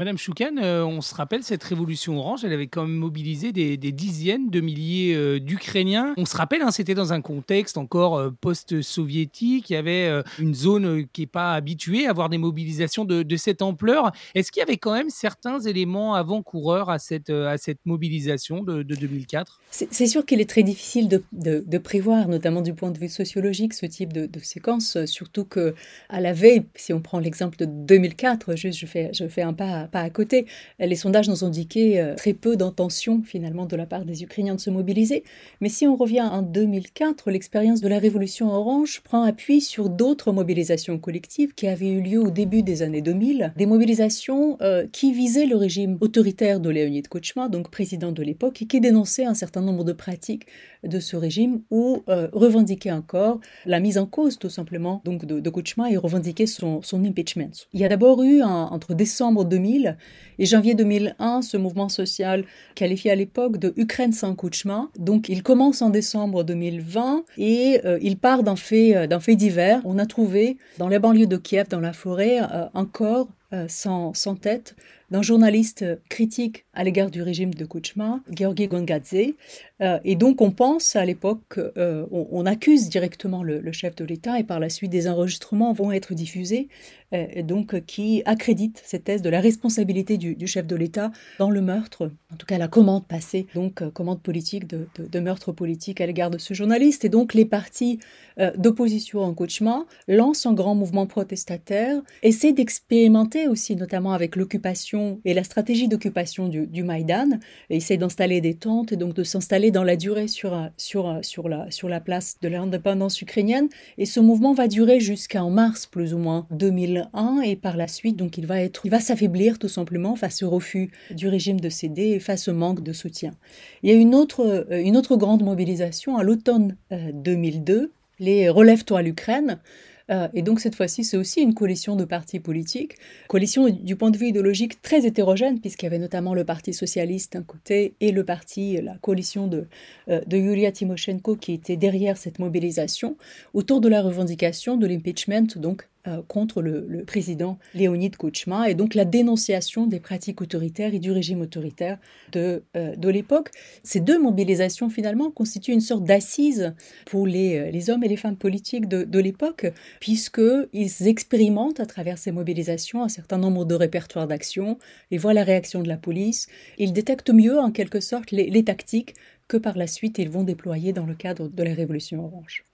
Madame Choukan, euh, on se rappelle cette révolution orange, elle avait quand même mobilisé des, dizaines de milliers euh, d'Ukrainiens. On se rappelle, hein, c'était dans un contexte encore euh, post-soviétique, il y avait une zone qui n'est pas habituée à avoir des mobilisations de, cette ampleur. Est-ce qu'il y avait quand même certains éléments avant-coureurs à cette, à cette mobilisation de, 2004 C'est sûr qu'il est très difficile de, prévoir, notamment du point de vue sociologique, ce type de, séquence, surtout que à la veille, si on prend l'exemple de 2004, juste je fais, je fais un pas pas à côté. Les sondages nous ont indiqué euh, très peu d'intention finalement de la part des Ukrainiens de se mobiliser. Mais si on revient en 2004, l'expérience de la révolution orange prend appui sur d'autres mobilisations collectives qui avaient eu lieu au début des années 2000, des mobilisations euh, qui visaient le régime autoritaire de Leonid Kuchma, donc président de l'époque, et qui dénonçaient un certain nombre de pratiques de ce régime ou euh, revendiquaient encore la mise en cause tout simplement donc de, de Kuchma et revendiquaient son impeachment. Il y a d'abord eu entre décembre 2000 et janvier 2001, ce mouvement social qualifié à l'époque de Ukraine sans Kuchma. Donc il commence en décembre 2020 et euh, il part d'un fait, euh, fait divers. On a trouvé dans les banlieues de Kiev, dans la forêt, euh, un corps sans, tête d'un journaliste critique à l'égard du régime de Kuchma, Georgi Gongadze. et donc on pense à l'époque, on, accuse directement le, chef de l'État et par la suite des enregistrements vont être diffusés euh, donc qui accrédite cette thèse de la responsabilité du, chef de l'État dans le meurtre, en tout cas la commande passée, donc euh, commande politique de, meurtre politique à l'égard de ce journaliste. Et donc les partis euh, d'opposition en Kuchma lancent un grand mouvement protestataire, essaient d'expérimenter aussi, notamment avec l'occupation et la stratégie d'occupation du, du Maïdan, essaient d'installer des tentes et donc de s'installer dans la durée sur, sur, sur, la, sur la place de l'indépendance ukrainienne. Et ce mouvement va durer jusqu'en mars plus ou moins 2000 et par la suite, donc il va va s'affaiblir tout simplement face au refus du régime de céder et face au manque de soutien. Il y a une autre, euh, une autre grande mobilisation à l'automne 2002, euh, les Relève-toi l'Ukraine, euh, et donc cette fois-ci, c'est aussi une coalition de partis politiques, coalition du point de vue idéologique très hétérogène, puisqu'il y avait notamment le Parti socialiste d'un côté et le parti, la coalition de, de Yulia Tymoshenko qui était derrière cette mobilisation, autour de la revendication de l'impeachment donc euh, contre le, président Léonid Kuchma et donc la dénonciation des pratiques autoritaires et du régime autoritaire de, euh, de l'époque. Ces deux mobilisations finalement constituent une sorte d'assise pour les, euh, les, hommes et les femmes politiques de, de l'époque puisqu'ils expérimentent à travers ces mobilisations un certain nombre de répertoires d'action, ils voient la réaction de la police, ils détectent mieux en quelque sorte les tactiques que par la suite ils vont déployer dans le cadre de la révolution orange.